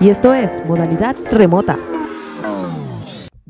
Y esto es Modalidad Remota.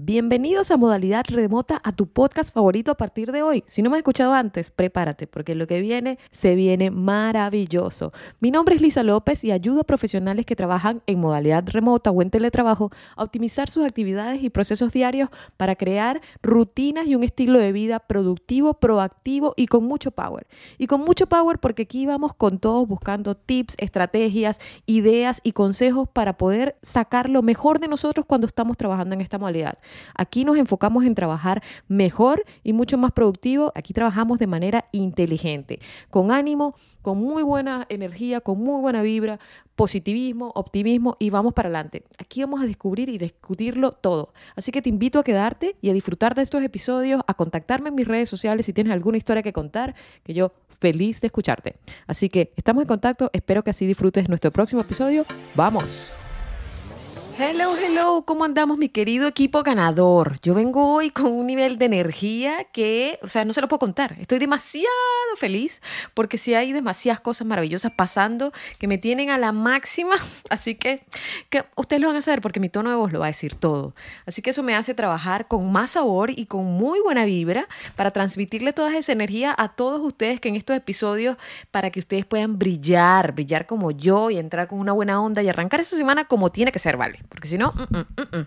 Bienvenidos a Modalidad Remota, a tu podcast favorito a partir de hoy. Si no me has escuchado antes, prepárate, porque lo que viene se viene maravilloso. Mi nombre es Lisa López y ayudo a profesionales que trabajan en modalidad remota o en teletrabajo a optimizar sus actividades y procesos diarios para crear rutinas y un estilo de vida productivo, proactivo y con mucho power. Y con mucho power porque aquí vamos con todos buscando tips, estrategias, ideas y consejos para poder sacar lo mejor de nosotros cuando estamos trabajando en esta modalidad. Aquí nos enfocamos en trabajar mejor y mucho más productivo. Aquí trabajamos de manera inteligente, con ánimo, con muy buena energía, con muy buena vibra, positivismo, optimismo y vamos para adelante. Aquí vamos a descubrir y discutirlo todo. Así que te invito a quedarte y a disfrutar de estos episodios, a contactarme en mis redes sociales si tienes alguna historia que contar, que yo feliz de escucharte. Así que estamos en contacto, espero que así disfrutes nuestro próximo episodio. ¡Vamos! Hello, hello, ¿cómo andamos mi querido equipo ganador? Yo vengo hoy con un nivel de energía que, o sea, no se lo puedo contar. Estoy demasiado feliz porque sí hay demasiadas cosas maravillosas pasando que me tienen a la máxima, así que, que ustedes lo van a saber porque mi tono de voz lo va a decir todo. Así que eso me hace trabajar con más sabor y con muy buena vibra para transmitirle toda esa energía a todos ustedes que en estos episodios para que ustedes puedan brillar, brillar como yo y entrar con una buena onda y arrancar esa semana como tiene que ser, ¿vale? Porque si no, mm, mm, mm,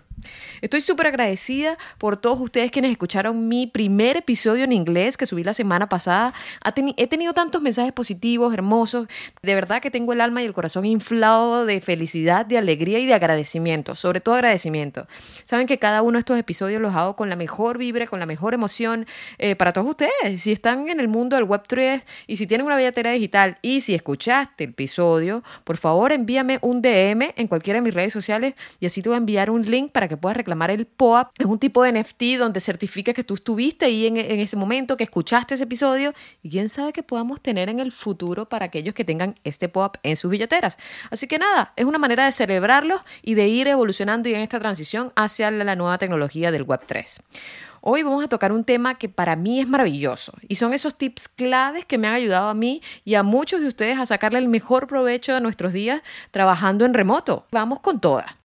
estoy súper agradecida por todos ustedes quienes escucharon mi primer episodio en inglés que subí la semana pasada. He tenido tantos mensajes positivos, hermosos, de verdad que tengo el alma y el corazón inflado de felicidad, de alegría y de agradecimiento, sobre todo agradecimiento. Saben que cada uno de estos episodios los hago con la mejor vibra, con la mejor emoción eh, para todos ustedes. Si están en el mundo del Web3 y si tienen una billetera digital y si escuchaste el episodio, por favor envíame un DM en cualquiera de mis redes sociales y así te voy a enviar un link para que puedas reclamar el POAP. Es un tipo de NFT donde certifica que tú estuviste ahí en, ese momento, que escuchaste ese episodio y quién sabe que podamos tener en el futuro para aquellos que tengan este POAP en sus billeteras. Así que nada, es una manera de celebrarlos y de ir evolucionando y en esta transición hacia la nueva tecnología del Web3. Hoy vamos a tocar un tema que para mí es maravilloso y son esos tips claves que me han ayudado a mí y a muchos de ustedes a sacarle el mejor provecho a nuestros días trabajando en remoto. Vamos con todas.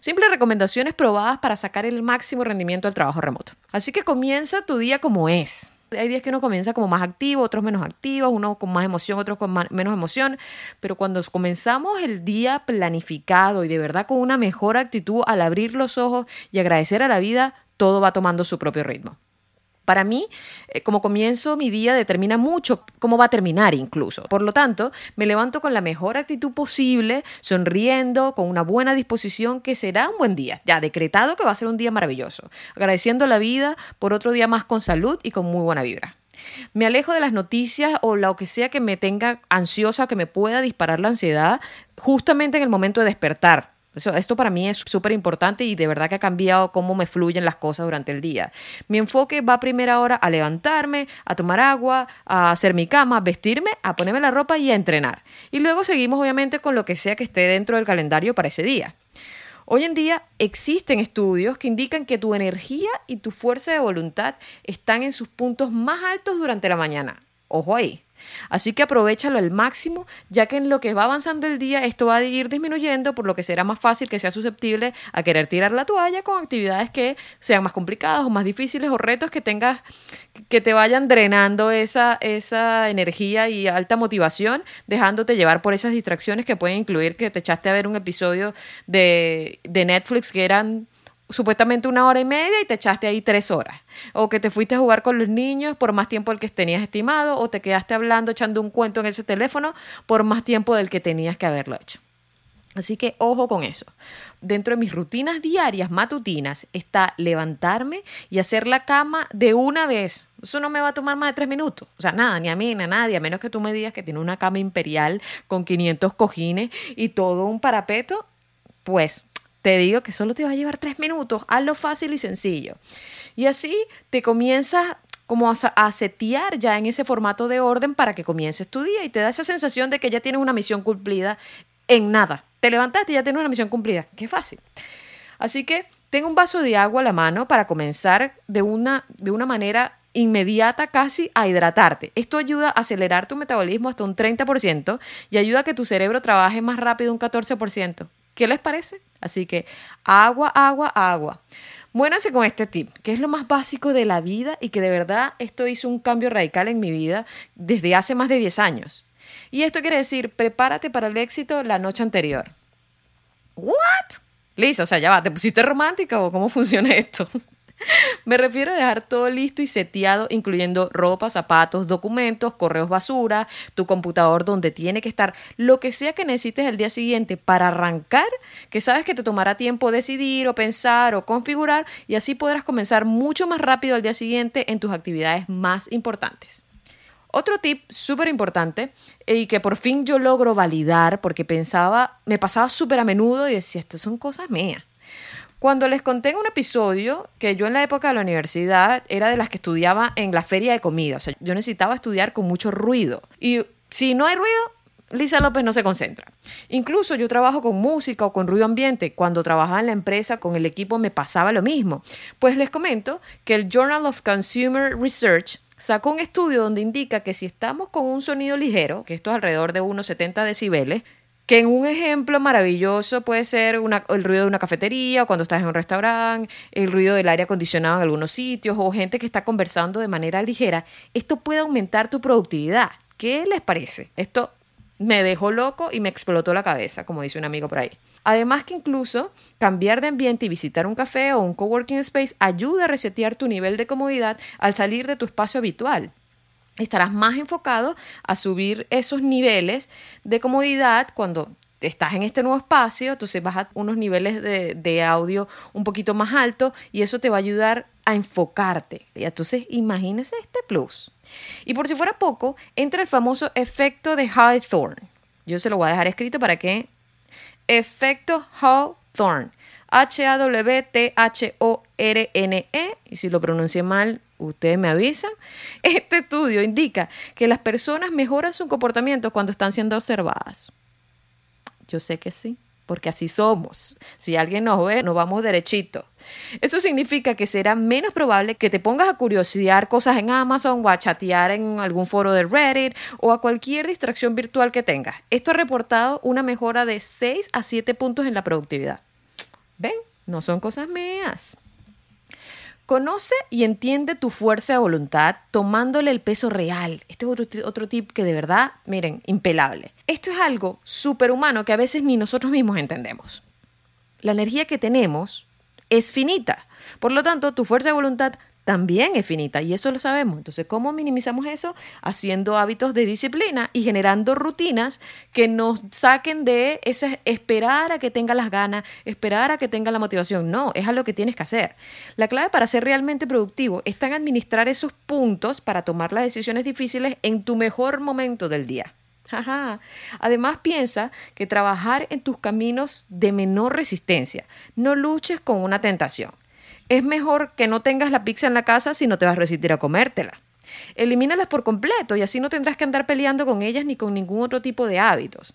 Simples recomendaciones probadas para sacar el máximo rendimiento del trabajo remoto. Así que comienza tu día como es. Hay días que uno comienza como más activo, otros menos activos, uno con más emoción, otros con menos emoción, pero cuando comenzamos el día planificado y de verdad con una mejor actitud al abrir los ojos y agradecer a la vida, todo va tomando su propio ritmo. Para mí, eh, como comienzo mi día determina mucho cómo va a terminar incluso. Por lo tanto, me levanto con la mejor actitud posible, sonriendo, con una buena disposición, que será un buen día. Ya decretado que va a ser un día maravilloso. Agradeciendo la vida por otro día más con salud y con muy buena vibra. Me alejo de las noticias o lo que sea que me tenga ansiosa, que me pueda disparar la ansiedad, justamente en el momento de despertar esto para mí es súper importante y de verdad que ha cambiado cómo me fluyen las cosas durante el día. Mi enfoque va a primera hora a levantarme, a tomar agua, a hacer mi cama, a vestirme, a ponerme la ropa y a entrenar. Y luego seguimos obviamente con lo que sea que esté dentro del calendario para ese día. Hoy en día existen estudios que indican que tu energía y tu fuerza de voluntad están en sus puntos más altos durante la mañana. Ojo ahí. Así que aprovechalo al máximo, ya que en lo que va avanzando el día esto va a ir disminuyendo, por lo que será más fácil que sea susceptible a querer tirar la toalla con actividades que sean más complicadas o más difíciles o retos que tengas que te vayan drenando esa, esa energía y alta motivación, dejándote llevar por esas distracciones que pueden incluir que te echaste a ver un episodio de, de Netflix que eran supuestamente una hora y media y te echaste ahí tres horas. O que te fuiste a jugar con los niños por más tiempo del que tenías estimado, o te quedaste hablando, echando un cuento en ese teléfono por más tiempo del que tenías que haberlo hecho. Así que ojo con eso. Dentro de mis rutinas diarias matutinas está levantarme y hacer la cama de una vez. Eso no me va a tomar más de tres minutos. O sea, nada, ni a mí, ni a nadie, a menos que tú me digas que tiene una cama imperial con 500 cojines y todo un parapeto. Pues te digo que solo te va a llevar tres minutos. Hazlo fácil y sencillo. Y así te comienzas como a, setear ya en ese formato de orden para que comiences tu día y te da esa sensación de que ya tienes una misión cumplida en nada. Te levantaste y ya tienes una misión cumplida. Qué fácil. Así que ten un vaso de agua a la mano para comenzar de una, de una manera inmediata casi a hidratarte. Esto ayuda a acelerar tu metabolismo hasta un 30% y ayuda a que tu cerebro trabaje más rápido un 14%. ¿Qué les parece? Así que agua, agua, agua. Muéranse con este tip, que es lo más básico de la vida y que de verdad esto hizo un cambio radical en mi vida desde hace más de 10 años. Y esto quiere decir, prepárate para el éxito la noche anterior. ¿What? Listo, o sea, ya va, ¿te pusiste romántica o cómo funciona esto? Me refiero a dejar todo listo y seteado, incluyendo ropa, zapatos, documentos, correos basura, tu computador donde tiene que estar, lo que sea que necesites el día siguiente para arrancar, que sabes que te tomará tiempo decidir o pensar o configurar y así podrás comenzar mucho más rápido al día siguiente en tus actividades más importantes. Otro tip súper importante y que por fin yo logro validar porque pensaba, me pasaba súper a menudo y decía, estas son cosas mías. Cuando les conté en un episodio que yo en la época de la universidad era de las que estudiaba en la feria de comida, o sea, yo necesitaba estudiar con mucho ruido. Y si no hay ruido, Lisa López no se concentra. Incluso yo trabajo con música o con ruido ambiente. Cuando trabajaba en la empresa con el equipo me pasaba lo mismo. Pues les comento que el Journal of Consumer Research sacó un estudio donde indica que si estamos con un sonido ligero, que esto es alrededor de unos 70 decibeles, que en un ejemplo maravilloso puede ser el ruido de una cafetería o cuando estás en un restaurante, el ruido del aire acondicionado en algunos sitios o gente que está conversando de manera ligera. Esto puede aumentar tu productividad. ¿Qué les parece? Esto me dejó loco y me explotó la cabeza, como dice un amigo por ahí. Además que incluso cambiar de ambiente y visitar un café o un coworking space ayuda a resetear tu nivel de comodidad al salir de tu espacio habitual estarás más enfocado a subir esos niveles de comodidad cuando estás en este nuevo espacio, entonces vas a unos niveles de, audio un poquito más altos y eso te va a ayudar a enfocarte. Y entonces imagínese este plus. Y por si fuera poco, entra el famoso efecto de Hawthorne. Yo se lo voy a dejar escrito para que... Efecto Hawthorne. H-A-W-T-H-O-R-N-E. Y si lo pronuncié mal, ustedes me avisan. Este estudio indica que las personas mejoran su comportamiento cuando están siendo observadas. Yo sé que sí, porque así somos. Si alguien nos ve, nos vamos derechito. Eso significa que será menos probable que te pongas a curiosidad cosas en Amazon o a chatear en algún foro de Reddit o a cualquier distracción virtual que tengas. Esto ha reportado una mejora de 6 a 7 puntos en la productividad. ¿Ven? No son cosas mías. Conoce y entiende tu fuerza de voluntad tomándole el peso real. Este es otro, otro tip que de verdad, miren, impelable. Esto es algo superhumano que a veces ni nosotros mismos entendemos. La energía que tenemos es finita. Por lo tanto, tu fuerza de voluntad también es finita y eso lo sabemos. Entonces, ¿cómo minimizamos eso? Haciendo hábitos de disciplina y generando rutinas que nos saquen de ese esperar a que tenga las ganas, esperar a que tenga la motivación. No, es a lo que tienes que hacer. La clave para ser realmente productivo está en administrar esos puntos para tomar las decisiones difíciles en tu mejor momento del día. Además piensa que trabajar en tus caminos de menor resistencia. No luches con una tentación es mejor que no tengas la pizza en la casa si no te vas a resistir a comértela. Elimínalas por completo y así no tendrás que andar peleando con ellas ni con ningún otro tipo de hábitos.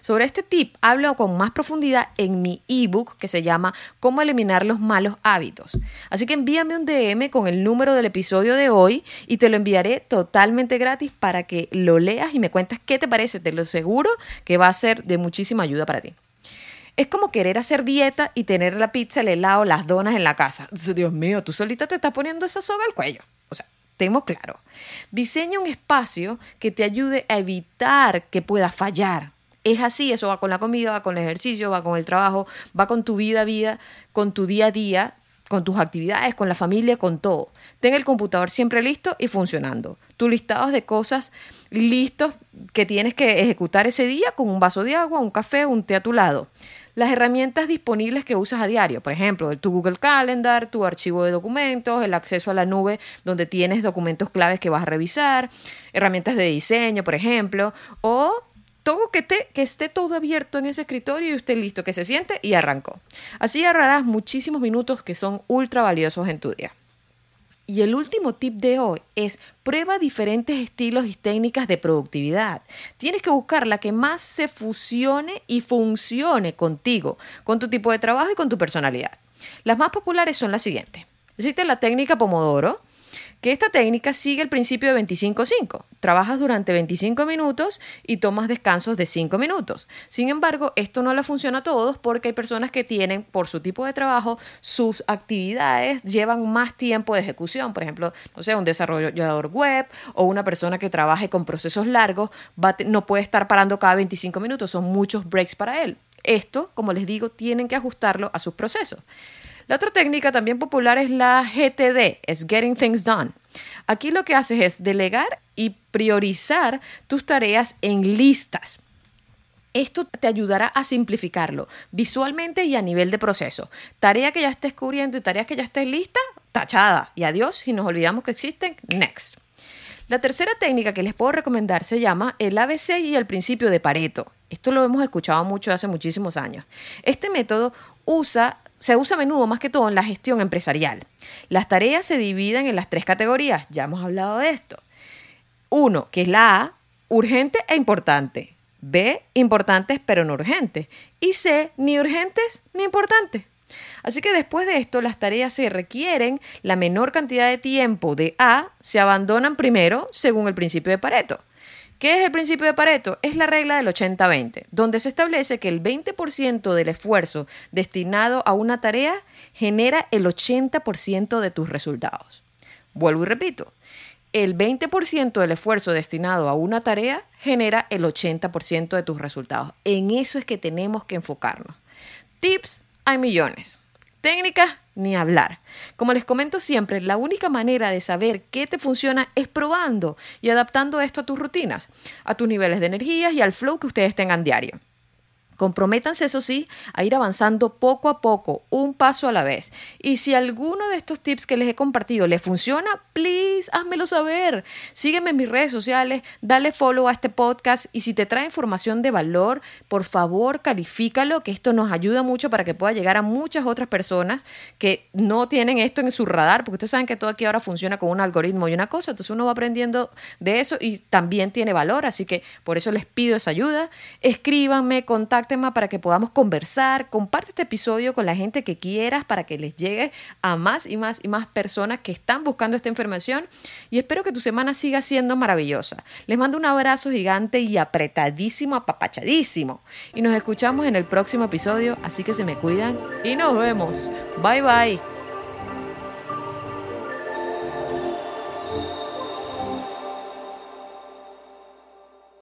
Sobre este tip hablo con más profundidad en mi ebook que se llama Cómo eliminar los malos hábitos. Así que envíame un DM con el número del episodio de hoy y te lo enviaré totalmente gratis para que lo leas y me cuentas qué te parece. Te lo seguro que va a ser de muchísima ayuda para ti. Es como querer hacer dieta y tener la pizza, el helado, las donas en la casa. Dios mío, tú solita te estás poniendo esa soga al cuello. O sea, tenemos claro. Diseña un espacio que te ayude a evitar que pueda fallar. Es así, eso va con la comida, va con el ejercicio, va con el trabajo, va con tu vida, vida, con tu día a día, con tus actividades, con la familia, con todo. Ten el computador siempre listo y funcionando. Tu listado de cosas listos que tienes que ejecutar ese día con un vaso de agua, un café, un té a tu lado las herramientas disponibles que usas a diario, por ejemplo, tu Google Calendar, tu archivo de documentos, el acceso a la nube donde tienes documentos claves que vas a revisar, herramientas de diseño, por ejemplo, o todo que, te, que esté todo abierto en ese escritorio y usted listo, que se siente y arrancó. Así ahorrarás muchísimos minutos que son ultra valiosos en tu día. Y el último tip de hoy es prueba diferentes estilos y técnicas de productividad. Tienes que buscar la que más se fusione y funcione contigo, con tu tipo de trabajo y con tu personalidad. Las más populares son las siguientes. Existe la técnica Pomodoro, que esta técnica sigue el principio de 25-5. Trabajas durante 25 minutos y tomas descansos de 5 minutos. Sin embargo, esto no le funciona a todos porque hay personas que tienen, por su tipo de trabajo, sus actividades llevan más tiempo de ejecución. Por ejemplo, no sé, un desarrollador web o una persona que trabaje con procesos largos no puede estar parando cada 25 minutos, son muchos breaks para él. Esto, como les digo, tienen que ajustarlo a sus procesos. La otra técnica también popular es la GTD, es Getting Things Done. Aquí lo que haces es delegar y priorizar tus tareas en listas. Esto te ayudará a simplificarlo visualmente y a nivel de proceso. Tarea que ya estés cubriendo y tareas que ya estés lista, tachada. Y adiós, y nos olvidamos que existen, next. La tercera técnica que les puedo recomendar se llama el ABC y el principio de Pareto. Esto lo hemos escuchado mucho hace muchísimos años. Este método usa, se usa a menudo más que todo en la gestión empresarial. Las tareas se dividen en las tres categorías, ya hemos hablado de esto. Uno, que es la A, urgente e importante. B, importantes pero no urgentes. Y C, ni urgentes ni importantes. Así que después de esto, las tareas se requieren la menor cantidad de tiempo de A se abandonan primero según el principio de Pareto. ¿Qué es el principio de Pareto? Es la regla del 80-20, donde se establece que el 20% del esfuerzo destinado a una tarea genera el 80% de tus resultados. Vuelvo y repito, el 20% del esfuerzo destinado a una tarea genera el 80% de tus resultados. En eso es que tenemos que enfocarnos. Tips hay millones. Técnicas, ni hablar. Como les comento siempre, la única manera de saber qué te funciona es probando y adaptando esto a tus rutinas, a tus niveles de energía y al flow que ustedes tengan diario. Comprométanse, eso sí, a ir avanzando poco a poco, un paso a la vez. Y si alguno de estos tips que les he compartido les funciona, please, házmelo saber. Sígueme en mis redes sociales, dale follow a este podcast y si te trae información de valor, por favor, califícalo, que esto nos ayuda mucho para que pueda llegar a muchas otras personas que no tienen esto en su radar, porque ustedes saben que todo aquí ahora funciona con un algoritmo y una cosa, entonces uno va aprendiendo de eso y también tiene valor, así que por eso les pido esa ayuda. Escríbanme, contacten tema para que podamos conversar. Comparte este episodio con la gente que quieras para que les llegue a más y más y más personas que están buscando esta información. Y espero que tu semana siga siendo maravillosa. Les mando un abrazo gigante y apretadísimo, apapachadísimo. Y nos escuchamos en el próximo episodio, así que se me cuidan y nos vemos. Bye bye.